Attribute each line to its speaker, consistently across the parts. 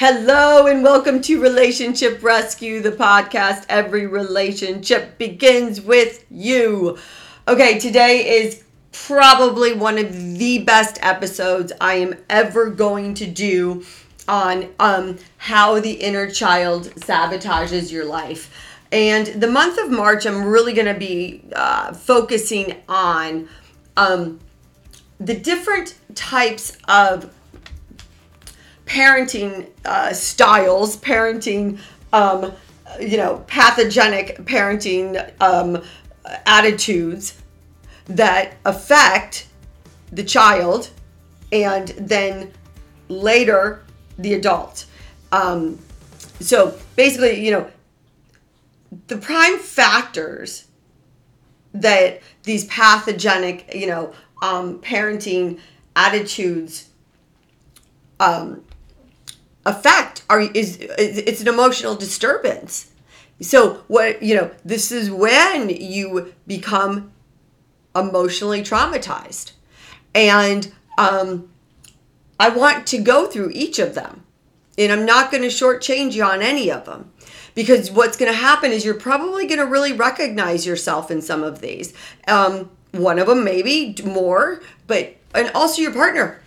Speaker 1: Hello and welcome to Relationship Rescue, the podcast. Every relationship begins with you. Okay, today is probably one of the best episodes I am ever going to do on um, how the inner child sabotages your life. And the month of March, I'm really going to be uh, focusing on um, the different types of parenting uh, styles, parenting, um, you know, pathogenic parenting um, attitudes that affect the child and then later the adult. Um, so basically, you know, the prime factors that these pathogenic, you know, um, parenting attitudes um, affect are is it's an emotional disturbance. So what you know this is when you become emotionally traumatized. And um, i want to go through each of them. And i'm not going to shortchange you on any of them. Because what's going to happen is you're probably going to really recognize yourself in some of these. Um, one of them maybe more but and also your partner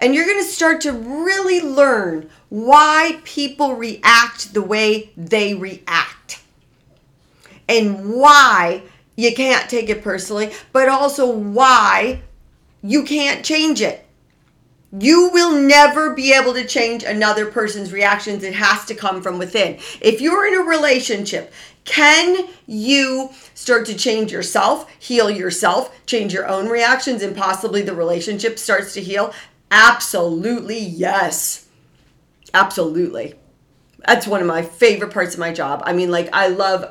Speaker 1: and you're going to start to really learn why people react the way they react and why you can't take it personally, but also why you can't change it. You will never be able to change another person's reactions. It has to come from within. If you're in a relationship, can you start to change yourself, heal yourself, change your own reactions, and possibly the relationship starts to heal? Absolutely, yes. Absolutely. That's one of my favorite parts of my job. I mean, like, I love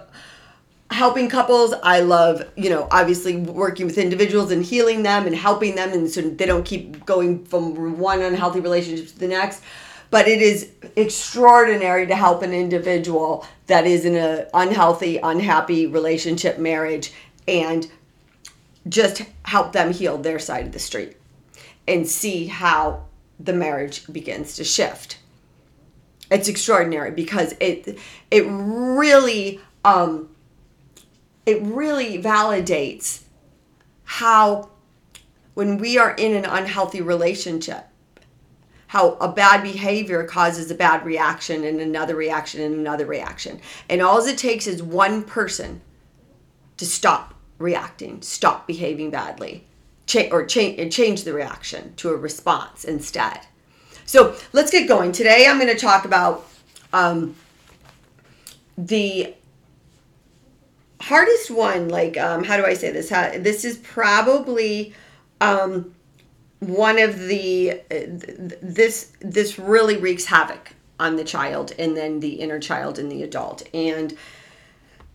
Speaker 1: helping couples. I love, you know, obviously working with individuals and healing them and helping them and so they don't keep going from one unhealthy relationship to the next. But it is extraordinary to help an individual that is in an unhealthy, unhappy relationship, marriage, and just help them heal their side of the street and see how the marriage begins to shift. It's extraordinary because it it really um, it really validates how when we are in an unhealthy relationship how a bad behavior causes a bad reaction and another reaction and another reaction and all it takes is one person to stop reacting stop behaving badly cha- or change change the reaction to a response instead. So let's get going. Today I'm going to talk about um, the hardest one. Like, um, how do I say this? How, this is probably um, one of the uh, this this really wreaks havoc on the child and then the inner child and the adult and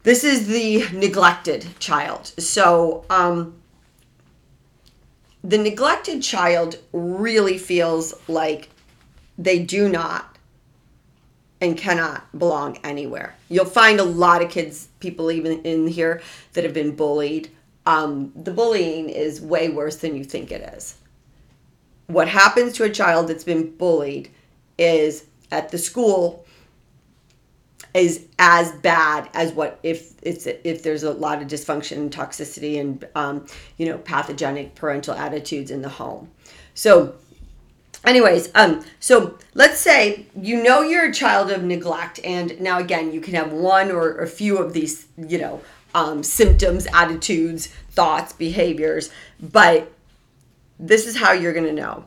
Speaker 1: this is the neglected child so um the neglected child really feels like they do not and cannot belong anywhere. You'll find a lot of kids, people even in here, that have been bullied. Um, the bullying is way worse than you think it is. What happens to a child that's been bullied is at the school is as bad as what if it's if there's a lot of dysfunction and toxicity and um, you know pathogenic parental attitudes in the home. So anyways um so let's say you know you're a child of neglect and now again you can have one or a few of these you know um, symptoms attitudes thoughts behaviors but this is how you're going to know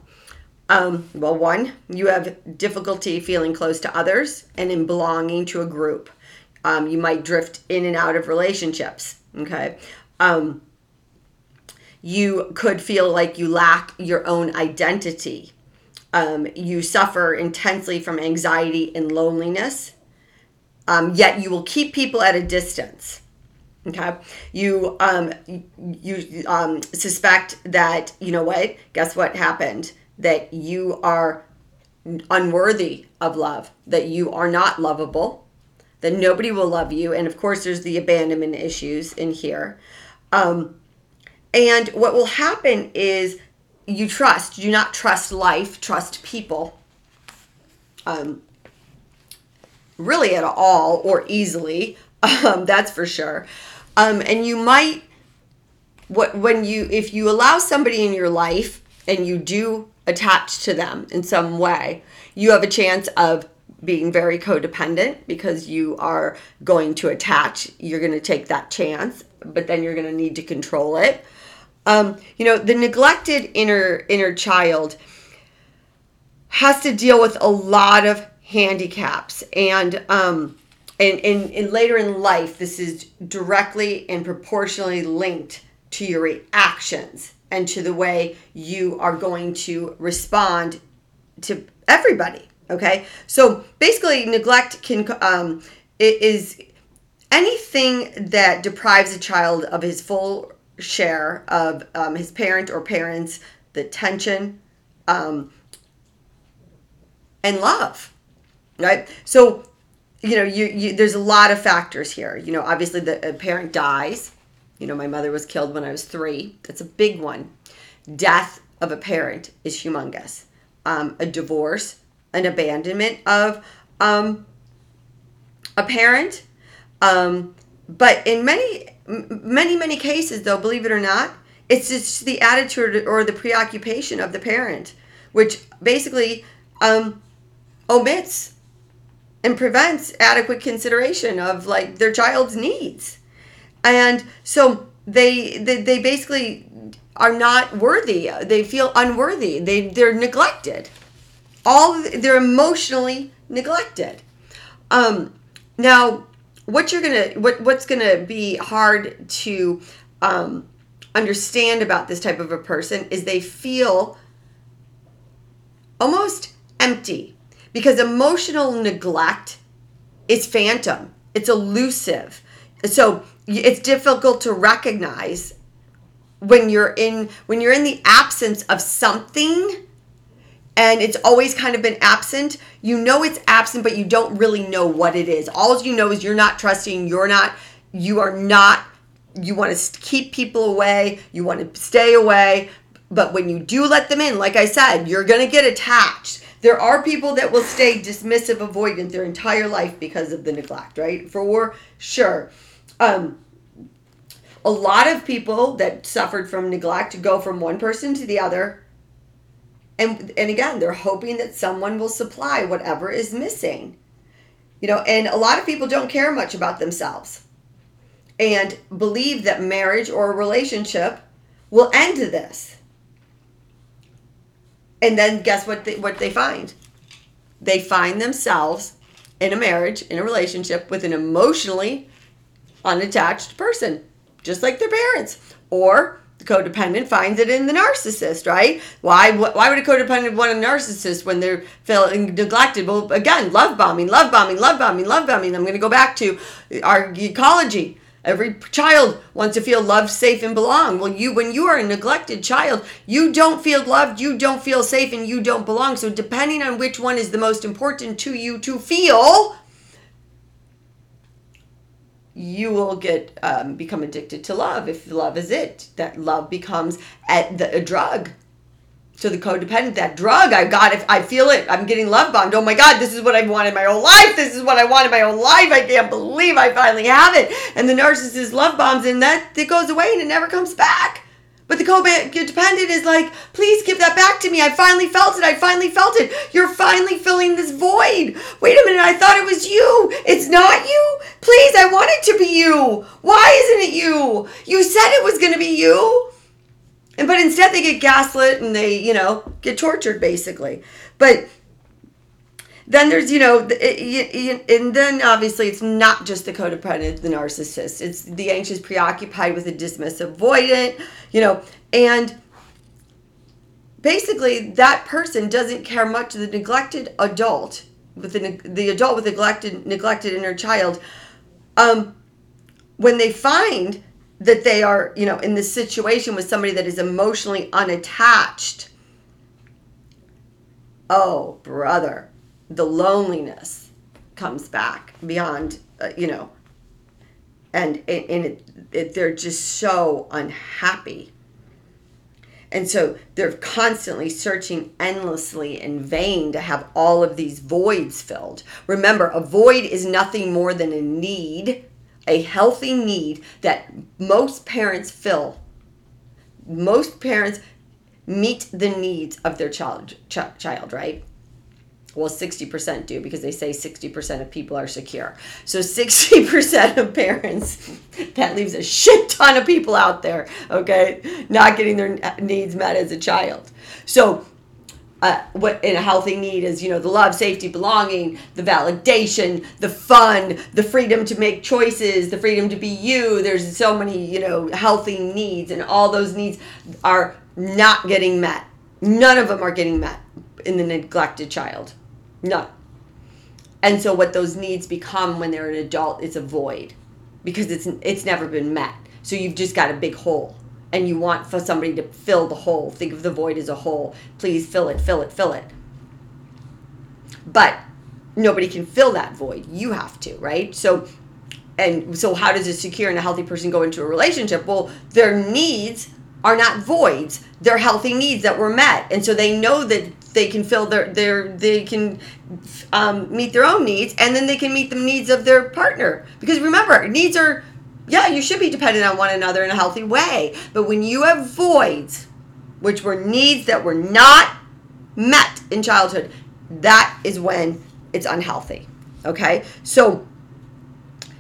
Speaker 1: um, well, one, you have difficulty feeling close to others and in belonging to a group. Um, you might drift in and out of relationships. Okay. Um, you could feel like you lack your own identity. Um, you suffer intensely from anxiety and loneliness, um, yet you will keep people at a distance. Okay, you um, you um, suspect that you know what? Guess what happened? That you are unworthy of love, that you are not lovable, that nobody will love you. And of course, there's the abandonment issues in here. Um, and what will happen is you trust, you do not trust life, trust people. Um, really at all or easily. Um, that's for sure. Um, and you might what when you if you allow somebody in your life and you do attach to them in some way, you have a chance of being very codependent because you are going to attach. You're going to take that chance, but then you're going to need to control it. Um, you know, the neglected inner inner child has to deal with a lot of handicaps and um and, and, and later in life this is directly and proportionally linked to your reactions and to the way you are going to respond to everybody okay? So basically neglect can um is anything that deprives a child of his full share of um, his parent or parents the attention um, and love right? So you know you, you there's a lot of factors here. You know obviously the parent dies you know my mother was killed when i was three. That's a big one. Death of a parent is humongous. Um, a divorce an abandonment of um, a parent. Um, but in many many many cases though believe it or not it's just the attitude or the preoccupation of the parent which basically um, omits and prevents adequate consideration of like their child's needs and so they they, they basically are not worthy. They feel unworthy. They they're neglected. All they're emotionally neglected. Um now what you're gonna what what's gonna be hard to um understand about this type of a person is they feel almost empty because emotional neglect is phantom, it's elusive. So it's difficult to recognize when you're in when you're in the absence of something and it's always kind of been absent you know it's absent but you don't really know what it is all you know is you're not trusting you're not you are not you want to keep people away you want to stay away but when you do let them in like i said you're going to get attached there are people that will stay dismissive, avoidant their entire life because of the neglect, right? For sure. Um, a lot of people that suffered from neglect go from one person to the other. And, and again, they're hoping that someone will supply whatever is missing. You know, and a lot of people don't care much about themselves and believe that marriage or a relationship will end this and then guess what they, what they find? They find themselves in a marriage, in a relationship with an emotionally unattached person, just like their parents. Or the codependent finds it in the narcissist, right? Why why would a codependent want a narcissist when they're feeling neglected? Well, again, love bombing, love bombing, love bombing, love bombing. I'm going to go back to our ecology Every child wants to feel loved, safe, and belong. Well, you when you are a neglected child, you don't feel loved, you don't feel safe, and you don't belong. So depending on which one is the most important to you to feel, you will get um, become addicted to love if love is it. That love becomes at the, a drug so the codependent, that drug I got, if I feel it, I'm getting love bombed. Oh my God, this is what I've wanted my whole life. This is what I wanted my whole life. I can't believe I finally have it. And the narcissist love bombs, and that it goes away and it never comes back. But the codependent is like, please give that back to me. I finally felt it. I finally felt it. You're finally filling this void. Wait a minute. I thought it was you. It's not you. Please, I want it to be you. Why isn't it you? You said it was going to be you. And but instead they get gaslit and they, you know, get tortured basically. But then there's, you know, and then obviously it's not just the codependent, the narcissist. It's the anxious, preoccupied with a dismissive, avoidant, you know, and basically that person doesn't care much. The neglected adult with the, the adult with neglected neglected inner child, um, when they find that they are, you know, in this situation with somebody that is emotionally unattached. Oh, brother, the loneliness comes back beyond, uh, you know, and, and it, it, they're just so unhappy. And so they're constantly searching endlessly in vain to have all of these voids filled. Remember, a void is nothing more than a need, a healthy need that most parents fill. Most parents meet the needs of their child, ch- child, right? Well 60% do because they say 60% of people are secure. So 60% of parents that leaves a shit ton of people out there okay? Not getting their needs met as a child. So uh, what in a healthy need is you know the love safety belonging the validation the fun the freedom to make choices the freedom to be you. There's so many you know healthy needs and all those needs are not getting met. None of them are getting met in the neglected child None. And so what those needs become when they're an adult is a void because it's it's never been met. So you've just got a big hole and you want for somebody to fill the hole. Think of the void as a hole. Please fill it, fill it, fill it. But nobody can fill that void. You have to, right? So and so how does a secure and a healthy person go into a relationship? Well, their needs are not voids. They're healthy needs that were met. And so they know that they can fill their their they can um, meet their own needs and then they can meet the needs of their partner. Because remember needs are yeah you should be dependent on one another in a healthy way. But when you have voids which were needs that were not met in childhood that is when it's unhealthy okay? So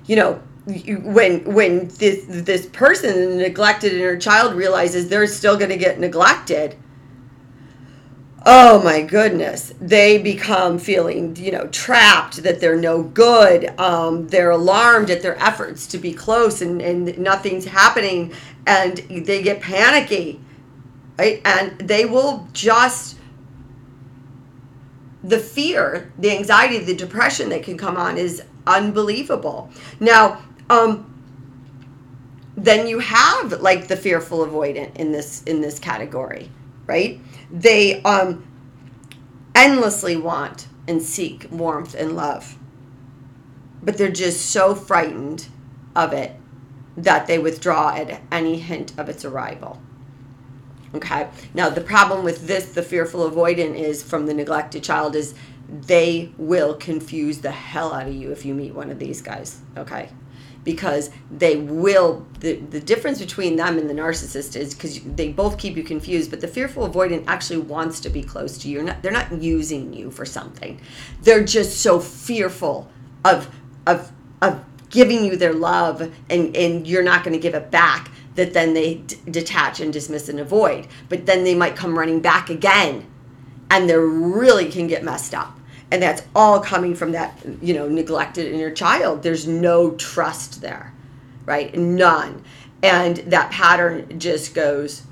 Speaker 1: you know when when this this person neglected and inner child realizes they're still going to get neglected oh my goodness. They become feeling you know trapped that they're no good. Um, they're alarmed at their efforts to be close and, and nothing's happening. And they get panicky right? And they will just the fear the anxiety the depression that can come on is unbelievable. Now um then you have like the fearful avoidant in this in this category right they um, endlessly want and seek warmth and love, but they're just so frightened of it that they withdraw at any hint of its arrival. Okay. Now the problem with this, the fearful avoidant, is from the neglected child is they will confuse the hell out of you if you meet one of these guys. Okay because they will the, the difference between them and the narcissist is because they both keep you confused but the fearful avoidant actually wants to be close to you. Not, they're not using you for something. They're just so fearful of of of giving you their love and and you're not going to give it back that then they d- detach and dismiss and avoid. But then they might come running back again and they really can get messed up and that's all coming from that you know neglected inner child. There's no trust there right? None. And that pattern just goes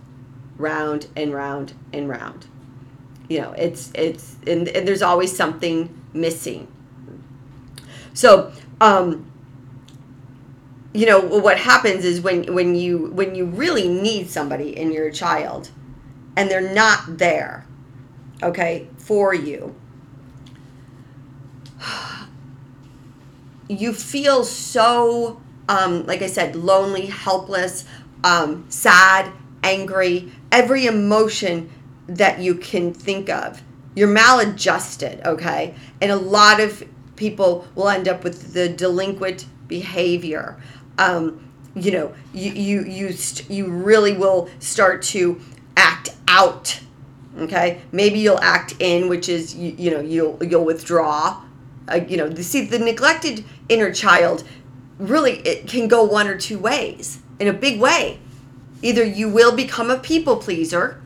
Speaker 1: round and round and round. You know it's it's and, and there's always something missing. So um you know what happens is when when you when you really need somebody in your child and they're not there okay for you you feel so um, like i said lonely helpless um, sad angry every emotion that you can think of. You're maladjusted okay? And a lot of people will end up with the delinquent behavior. Um, you know you you you, st- you really will start to act out okay? Maybe you'll act in which is you, you know you'll you'll withdraw uh, you know, see the neglected inner child really it can go one or two ways in a big way. Either you will become a people pleaser,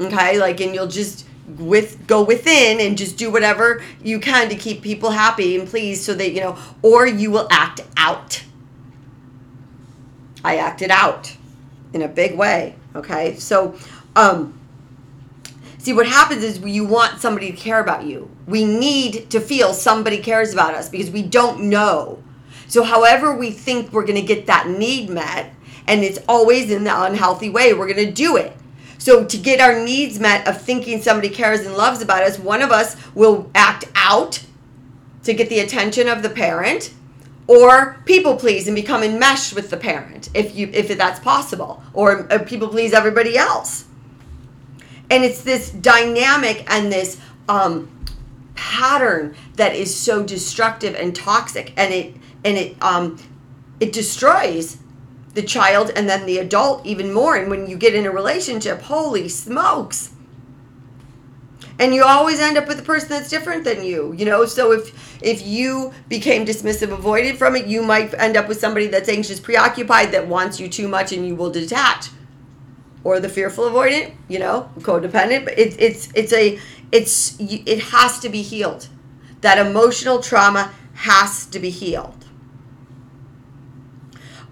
Speaker 1: okay, like, and you'll just with go within and just do whatever you can to keep people happy and pleased so that you know or you will act out i acted out in a big way okay so um See, what happens is you want somebody to care about you. We need to feel somebody cares about us because we don't know. So, however, we think we're going to get that need met, and it's always in the unhealthy way, we're going to do it. So, to get our needs met of thinking somebody cares and loves about us, one of us will act out to get the attention of the parent, or people please and become enmeshed with the parent if you if that's possible or uh, people please everybody else and it's this dynamic and this um, pattern that is so destructive and toxic. And it and it um, it destroys the child and then the adult even more. And when you get in a relationship holy smokes. And you always end up with a person that's different than you you know? So if if you became dismissive avoidant from it you might end up with somebody that's anxious preoccupied that wants you too much and you will detach or the fearful avoidant you know codependent but it, it's it's a it's it has to be healed. That emotional trauma has to be healed.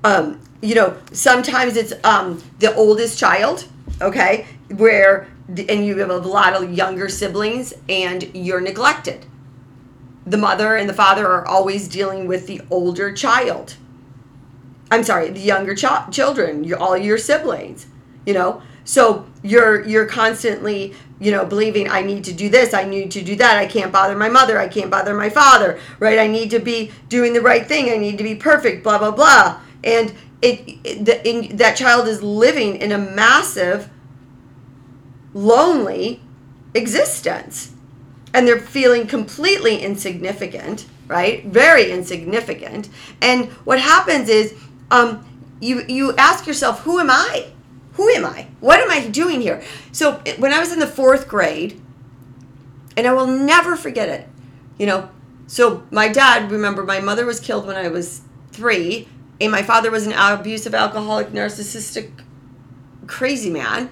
Speaker 1: Um you know sometimes it's um the oldest child okay where and you have a lot of younger siblings and you're neglected. The mother and the father are always dealing with the older child. I'm sorry the younger ch- children all your siblings you know? So you're you're constantly you know believing i need to do this i need to do that i can't bother my mother i can't bother my father right? I need to be doing the right thing i need to be perfect blah blah blah. And it, it the, in, that child is living in a massive lonely existence. And they're feeling completely insignificant right? Very insignificant. And what happens is um, you you ask yourself who am i who am i what am i doing here so when i was in the fourth grade and i will never forget it you know so my dad remember my mother was killed when i was three and my father was an abusive alcoholic narcissistic crazy man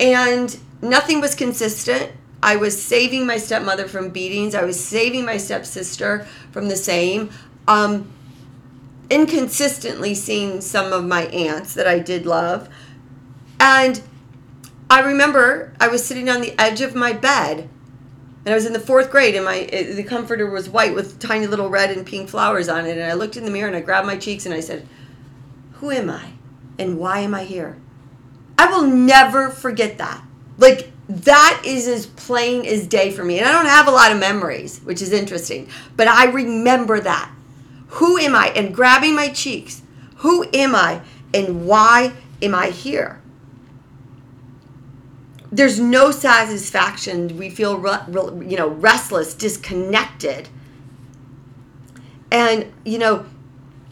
Speaker 1: and nothing was consistent. I was saving my stepmother from beatings. I was saving my stepsister from the same. Um, inconsistently seeing some of my aunts that I did love. And I remember I was sitting on the edge of my bed and I was in the fourth grade and my the comforter was white with tiny little red and pink flowers on it and I looked in the mirror and I grabbed my cheeks and I said, "Who am I? And why am I here?" I will never forget that. Like that is as plain as day for me. And I don't have a lot of memories, which is interesting, but I remember that. Who am I? And grabbing my cheeks. Who am I? And why am I here? There's no satisfaction. We feel, you know, restless, disconnected. And, you know,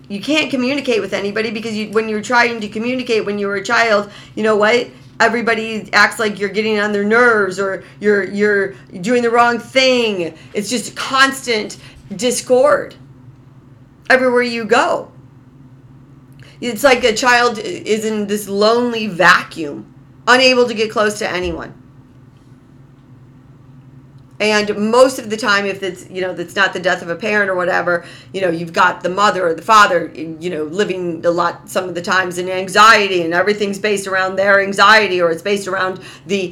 Speaker 1: you can't communicate with anybody because you, when you're trying to communicate when you were a child, you know what? everybody acts like you're getting on their nerves or you're you're doing the wrong thing. It's just constant discord everywhere you go. It's like a child is in this lonely vacuum, unable to get close to anyone. And most of the time if it's you know that's not the death of a parent or whatever you know you've got the mother or the father you know living a lot some of the times in anxiety and everything's based around their anxiety or it's based around the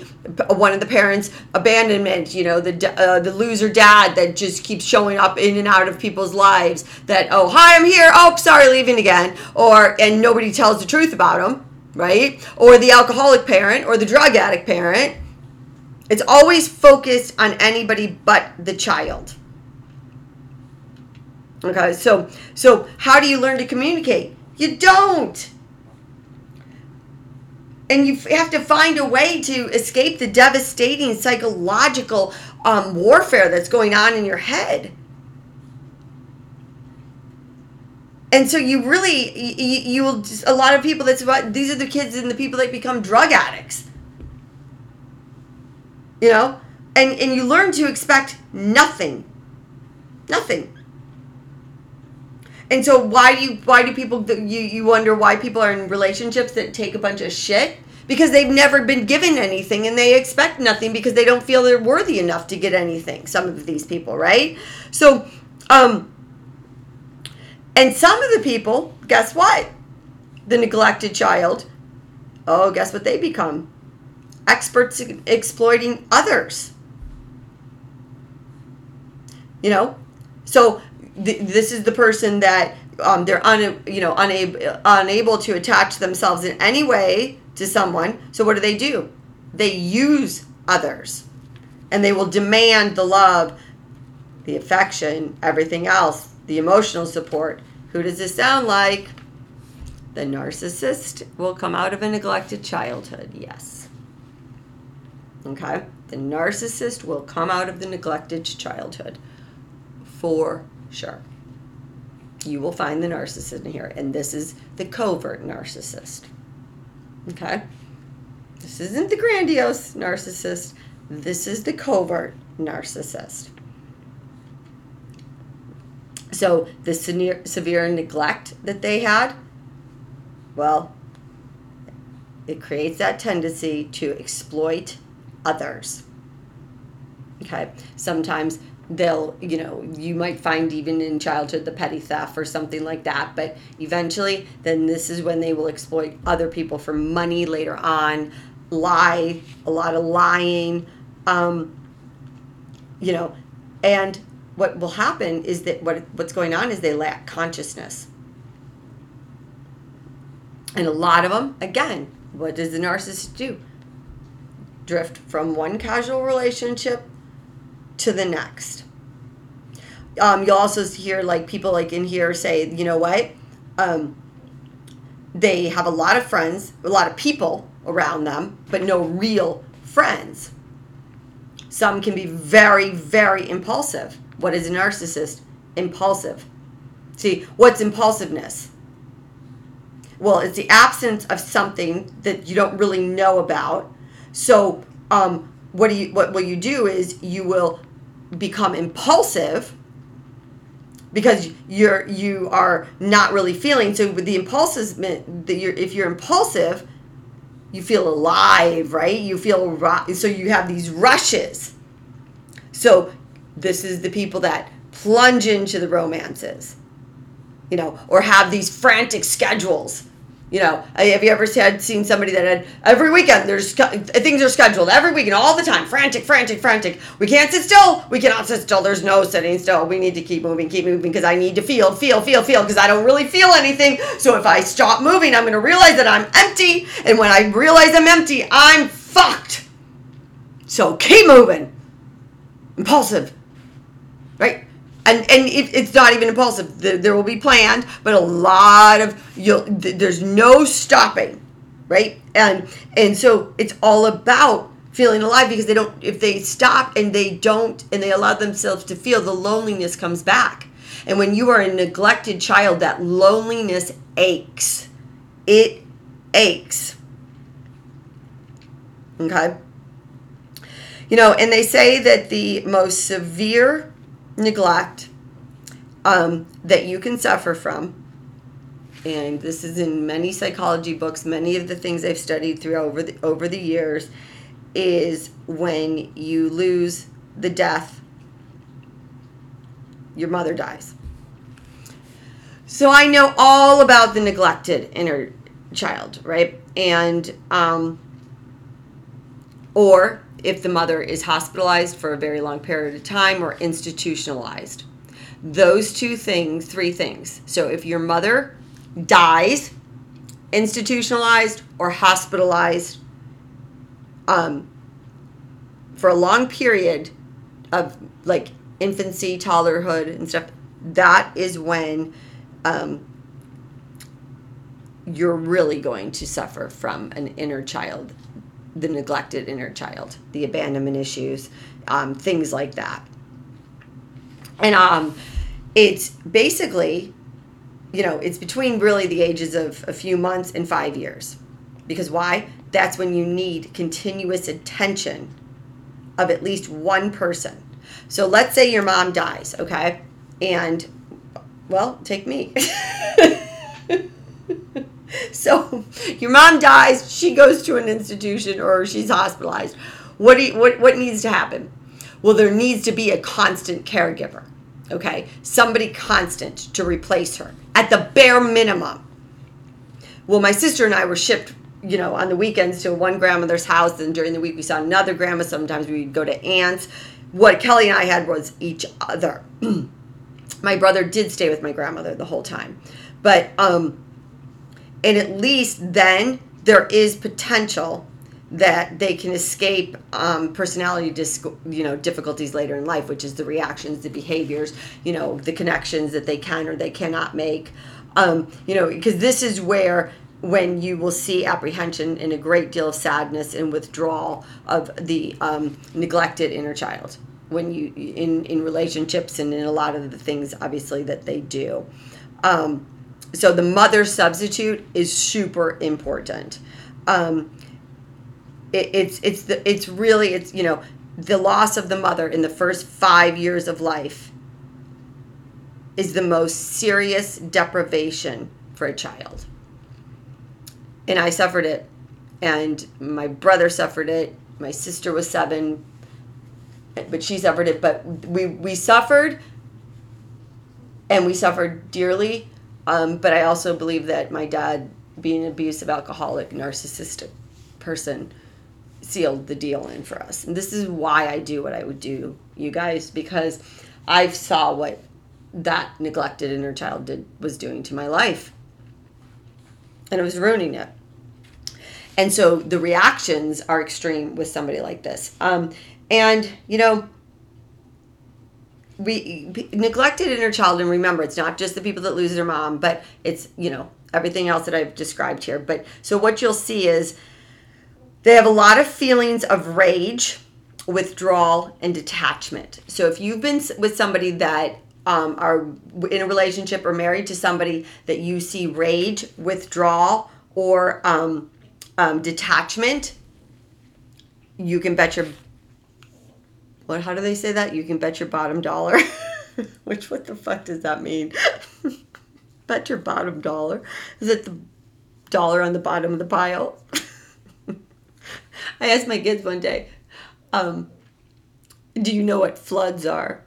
Speaker 1: one of the parents abandonment you know the uh, the loser dad that just keeps showing up in and out of people's lives that oh hi i'm here. Oh sorry leaving again. Or and nobody tells the truth about them right or the alcoholic parent or the drug addict parent it's always focused on anybody but the child. Okay, so so how do you learn to communicate? You don't. And you have to find a way to escape the devastating psychological um, warfare that's going on in your head. And so you really, you, you will, a lot of people, that's what, these are the kids and the people that become drug addicts. You know? And and you learn to expect nothing. Nothing. And so why do you why do people you you wonder why people are in relationships that take a bunch of shit? Because they've never been given anything and they expect nothing because they don't feel they're worthy enough to get anything some of these people right? So um and some of the people guess what the neglected child oh guess what they become experts exploiting others. You know, so th- this is the person that um, they're un- you know unable unable to attach themselves in any way to someone. So what do they do? They use others, and they will demand the love, the affection, everything else, the emotional support Who does this sound like? The narcissist will come out of a neglected childhood, yes. Okay? The narcissist will come out of the neglected childhood for sure. You will find the narcissist in here, and this is the covert narcissist. Okay? This isn't the grandiose narcissist, this is the covert narcissist. So, the severe, severe neglect that they had, well, it creates that tendency to exploit others. Okay, sometimes they'll, you know, you might find even in childhood the petty theft or something like that, but eventually, then this is when they will exploit other people for money later on, lie, a lot of lying, um, you know, and what will happen is that what what's going on is they lack consciousness. And a lot of them, again, what does the narcissist do? Drift from one casual relationship to the next. Um, you'll also hear like people like in here say, you know what? Um, they have a lot of friends, a lot of people around them, but no real friends. Some can be very, very impulsive. What is a narcissist? Impulsive. See, what's impulsiveness? Well, it's the absence of something that you don't really know about. So, um, what do you what will you do is you will become impulsive because you're you are not really feeling so with the impulses that you're if you're impulsive you feel alive right you feel so you have these rushes so this is the people that plunge into the romances you know or have these frantic schedules you know, have you ever had seen somebody that had every weekend there's things are scheduled every weekend all the time, frantic, frantic, frantic. We can't sit still. We cannot sit still. There's no sitting still. We need to keep moving, keep moving because I need to feel, feel, feel, feel because I don't really feel anything. So if I stop moving, I'm going to realize that I'm empty, and when I realize I'm empty, I'm fucked. So keep moving. Impulsive, right? and and it, it's not even impulsive. There, will be planned, but a lot of you'll. There's no stopping, right? And and so it's all about feeling alive because they don't. If they stop and they don't, and they allow themselves to feel, the loneliness comes back. And when you are a neglected child, that loneliness aches. It aches. Okay. You know, and they say that the most severe neglect um, that you can suffer from. And this is in many psychology books, many of the things I've studied through over the, over the years is when you lose the death, your mother dies. So I know all about the neglected inner child, right? And, um, or if the mother is hospitalized for a very long period of time or institutionalized. Those two things, three things. So if your mother dies, institutionalized or hospitalized um, for a long period of like infancy, toddlerhood, and stuff, that is when um, you're really going to suffer from an inner child the neglected inner child, the abandonment issues, um, things like that. And um, it's basically, you know, it's between really the ages of a few months and five years. Because why? That's when you need continuous attention of at least one person. So let's say your mom dies, okay? And, well, take me. so your mom dies, she goes to an institution or she's hospitalized. What do you, what what needs to happen? Well, there needs to be a constant caregiver. Okay? Somebody constant to replace her at the bare minimum. Well, my sister and I were shipped, you know, on the weekends to one grandmother's house and during the week we saw another grandma. Sometimes we'd go to aunts. What Kelly and I had was each other. my brother did stay with my grandmother the whole time. But um and at least then there is potential that they can escape um, personality dis- you know difficulties later in life which is the reactions the behaviors you know the connections that they can or they cannot make. Um, you know because this is where when you will see apprehension and a great deal of sadness and withdrawal of the um, neglected inner child when you in in relationships and in a lot of the things obviously that they do. Um, so the mother substitute is super important. Um, it, it's it's the it's really it's you know the loss of the mother in the first five years of life is the most serious deprivation for a child. And i suffered it and my brother suffered it my sister was seven but she suffered it but we we suffered and we suffered dearly um, but i also believe that my dad being an abusive alcoholic narcissistic person sealed the deal in for us. And this is why I do what I would do, you guys, because I saw what that neglected inner child did was doing to my life. And it was ruining it. And so the reactions are extreme with somebody like this. Um, and, you know, we neglected inner child, and remember, it's not just the people that lose their mom, but it's, you know, everything else that I've described here. But so what you'll see is they have a lot of feelings of rage, withdrawal, and detachment. So if you've been with somebody that um, are in a relationship or married to somebody that you see rage, withdrawal, or um, um, detachment, you can bet your How do they say that? You can bet your bottom dollar. Which what the fuck does that mean? bet your bottom dollar. Is it the dollar on the bottom of the pile? I asked my kids one day, um, "Do you know what floods are?"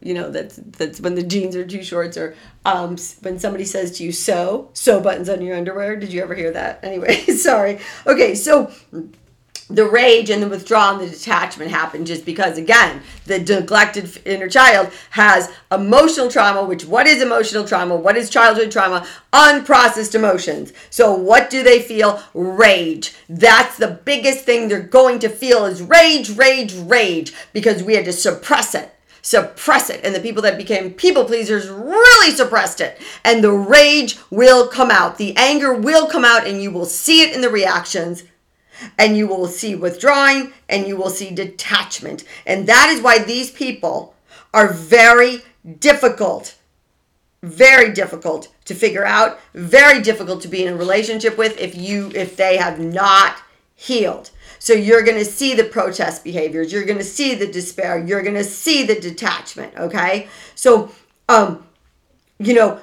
Speaker 1: You know, that's that's when the jeans are too short, or um, when somebody says to you, "Sew, sew buttons on your underwear." Did you ever hear that? Anyway, sorry. Okay, so the rage and the withdrawal and the detachment happen just because again the neglected inner child has emotional trauma which what is emotional trauma? What is childhood trauma? Unprocessed emotions. So what do they feel? Rage. That's the biggest thing they're going to feel is rage rage rage because we had to suppress it. Suppress it. And the people that became people pleasers really suppressed it. And the rage will come out. The anger will come out, and you will see it in the reactions and you will see withdrawing and you will see detachment. And that is why these people are very difficult, very difficult to figure out, very difficult to be in a relationship with if you if they have not healed. So you're going to see the protest behaviors, you're going to see the despair, you're going to see the detachment, okay? So um you know,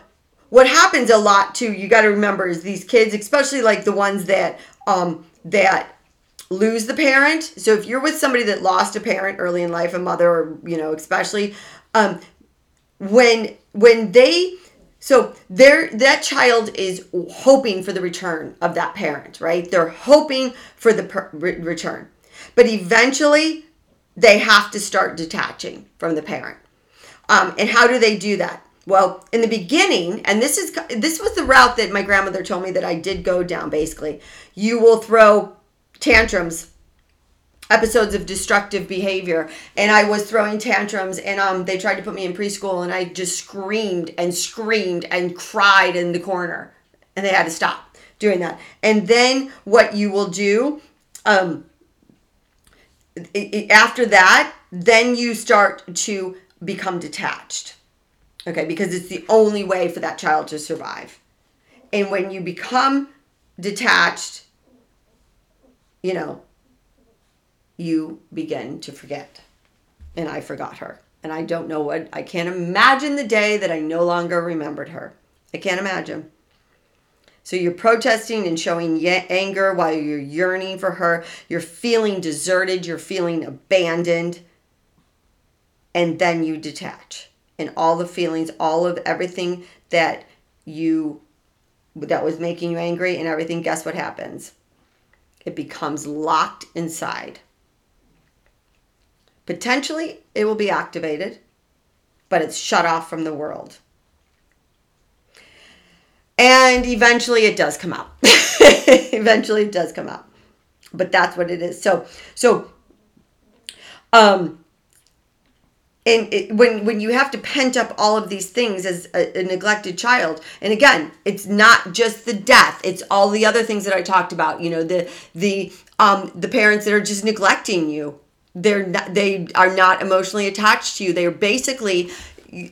Speaker 1: what happens a lot too, you got to remember is these kids, especially like the ones that um that lose the parent. So if you're with somebody that lost a parent early in life, a mother, or you know, especially, um, when when they so there that child is hoping for the return of that parent, right? They're hoping for the per- return, but eventually they have to start detaching from the parent. Um, and how do they do that? Well, in the beginning, and this is this was the route that my grandmother told me that I did go down. Basically, you will throw tantrums episodes of destructive behavior. And i was throwing tantrums and um they tried to put me in preschool and i just screamed and screamed and cried in the corner. And they had to stop doing that. And then what you will do um after that then you start to become detached okay because it's the only way for that child to survive and when you become detached you know, you begin to forget. And I forgot her. And I don't know what, I can't imagine the day that I no longer remembered her. I can't imagine. So you're protesting and showing anger while you're yearning for her. You're feeling deserted. You're feeling abandoned. And then you detach. And all the feelings, all of everything that you, that was making you angry and everything, guess what happens? it becomes locked inside. Potentially, it will be activated, but it's shut off from the world. And eventually, it does come out. eventually, it does come out. but that's what it is. So so um and it, when when you have to pent up all of these things as a, a, neglected child and again it's not just the death it's all the other things that i talked about you know the the um the parents that are just neglecting you. They're not, they are not emotionally attached to you. They're basically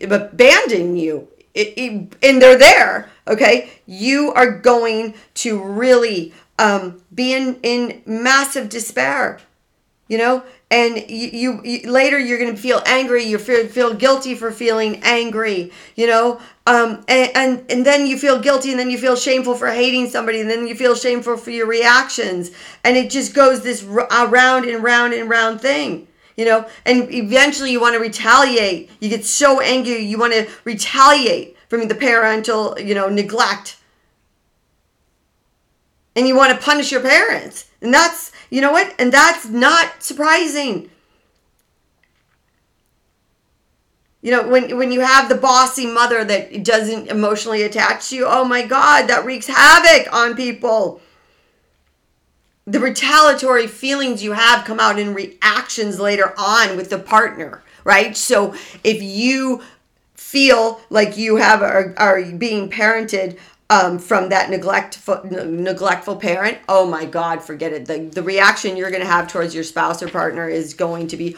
Speaker 1: abandoning you. It, it, and they're there okay? You are going to really um, be in in massive despair you know? And you, you, you, later you're going to feel angry you feel, feel guilty for feeling angry you know? Um, and, and and then you feel guilty and then you feel shameful for hating somebody and then you feel shameful for your reactions. And it just goes this round and round and round thing you know? And eventually you want to retaliate. You get so angry you want to retaliate from the parental you know neglect. And you want to punish your parents. And that's you know what? And that's not surprising. You know, when when you have the bossy mother that doesn't emotionally attach to you, oh my god, that wreaks havoc on people. The retaliatory feelings you have come out in reactions later on with the partner, right? So if you feel like you have are, are being parented um, from that neglectful neglectful parent, oh my God, forget it. The the reaction you're going to have towards your spouse or partner is going to be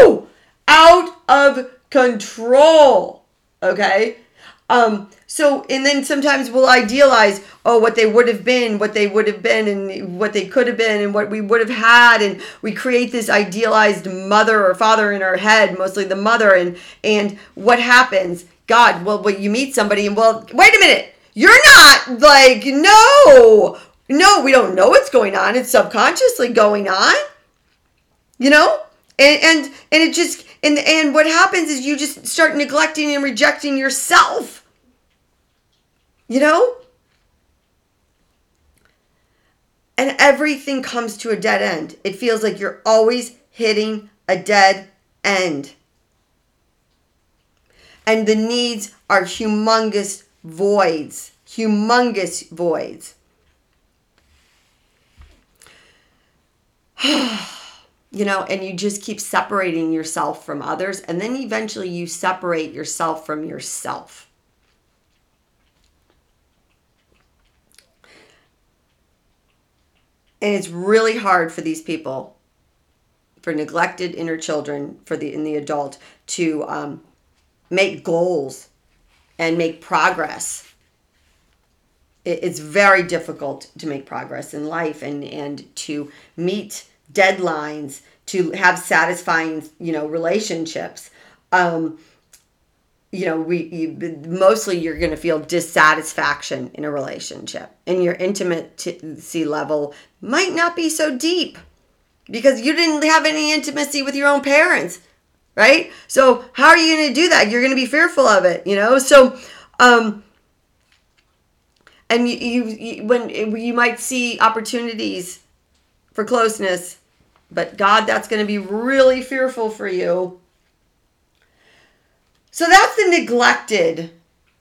Speaker 1: woo out of control. Okay. Um, so, and then sometimes we'll idealize, oh, what they would have been, what they would have been, and what they could have been, and what we would have had, and we create this idealized mother or father in our head, mostly the mother, and and what happens? God, well, well, you meet somebody, and well, wait a minute, you're not like, no, no, we don't know what's going on. It's subconsciously going on, you know? And, and, and it just, and, and what happens is you just start neglecting and rejecting yourself, you know? And everything comes to a dead end. It feels like you're always hitting a dead end. And the needs are humongous voids, humongous voids. you know, and you just keep separating yourself from others, and then eventually you separate yourself from yourself. And it's really hard for these people, for neglected inner children, for the in the adult to um, make goals and make progress. It's very difficult to make progress in life and, and to meet deadlines, to have satisfying, you know, relationships. Um, you know, we you, mostly you're going to feel dissatisfaction in a relationship, and your intimacy level might not be so deep because you didn't have any intimacy with your own parents right? So how are you going to do that? You're going to be fearful of it, you know? So, um, and you, you, you when you might see opportunities for closeness, but God, that's going to be really fearful for you. So that's the neglected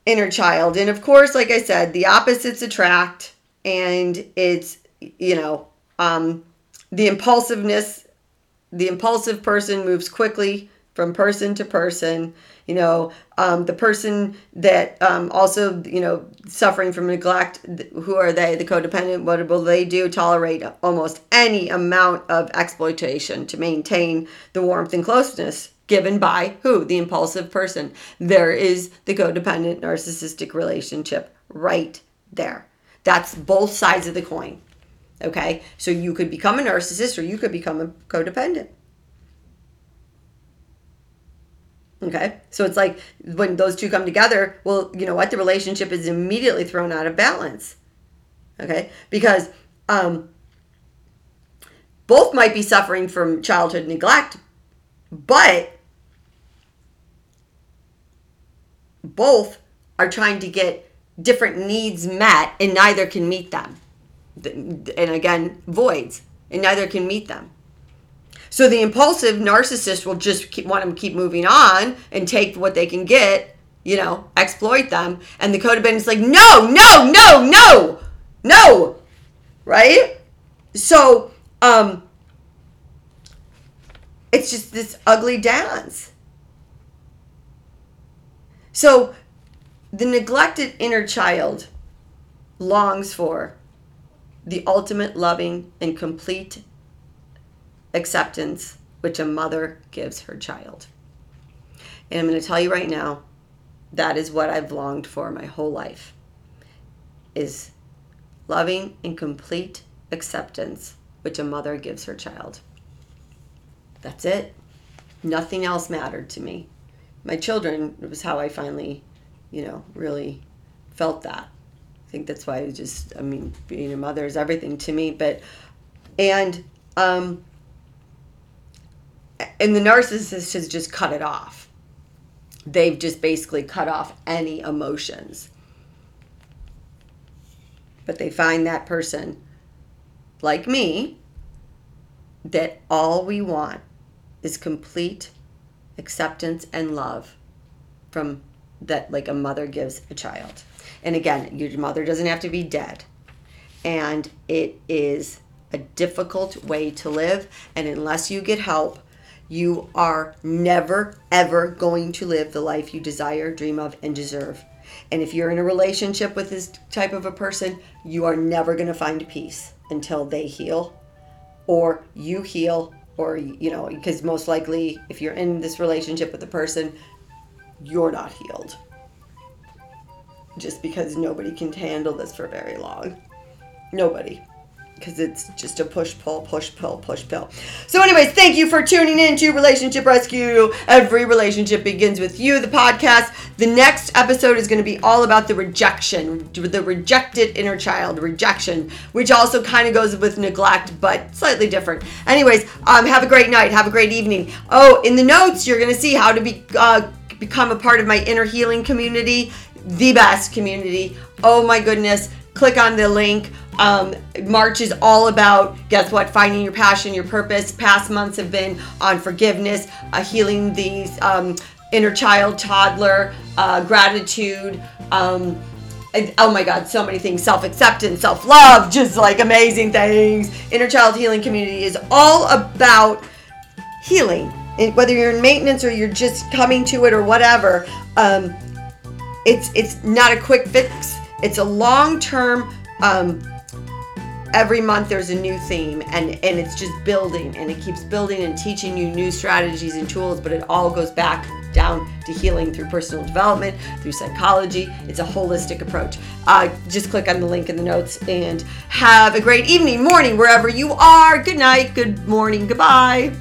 Speaker 1: inner child. And of course, like I said, the opposites attract and it's, you know, um, the impulsiveness, the impulsive person moves quickly from person to person you know um, the person that um, also you know suffering from neglect who are they? The codependent what will they do? Tolerate almost any amount of exploitation to maintain the warmth and closeness given by who? The impulsive person. There is the codependent narcissistic relationship right there. That's both sides of the coin okay? So you could become a narcissist or you could become a codependent Okay. So it's like when those two come together, well, you know what? The relationship is immediately thrown out of balance. Okay. Because um, both might be suffering from childhood neglect, but both are trying to get different needs met and neither can meet them. And again, voids, and neither can meet them. So the impulsive narcissist will just keep, want to keep moving on and take what they can get, you know, exploit them. And the codependent is like, no, no, no, no, no, right? So um, it's just this ugly dance. So the neglected inner child longs for the ultimate loving and complete acceptance which a mother gives her child. And I'm going to tell you right now, that is what I've longed for my whole life is loving and complete acceptance which a mother gives her child. That's it. Nothing else mattered to me. My children was how I finally, you know, really felt that. I think that's why I just, I mean, being a mother is everything to me. But, and, um, and the narcissist has just cut it off. They've just basically cut off any emotions. But they find that person, like me, that all we want is complete acceptance and love from that like a mother gives a child. And again, your mother doesn't have to be dead. And it is a difficult way to live and unless you get help, you are never ever going to live the life you desire, dream of and deserve. And if you're in a relationship with this type of a person, you are never going to find peace until they heal or you heal or you know because most likely if you're in this relationship with a person you're not healed. Just because nobody can handle this for very long. Nobody because it's just a push pull push pull push pull. So anyways thank you for tuning in to relationship rescue. Every relationship begins with you the podcast. The next episode is going to be all about the rejection the rejected inner child rejection which also kind of goes with neglect but slightly different. Anyways um, have a great night. Have a great evening. Oh in the notes you're going to see how to be uh, become a part of my inner healing community. The best community. Oh my goodness click on the link um, March is all about, guess what, finding your passion, your purpose. Past months have been on forgiveness, uh, healing these um, inner child, toddler, uh, gratitude. Um, oh my God, so many things self acceptance, self love, just like amazing things. Inner child healing community is all about healing. And whether you're in maintenance or you're just coming to it or whatever, um, it's it's not a quick fix. It's a long term um, every month there's a new theme and and it's just building and it keeps building and teaching you new strategies and tools but it all goes back down to healing through personal development through psychology. It's a holistic approach. Uh, just click on the link in the notes and have a great evening morning wherever you are. Good night good morning goodbye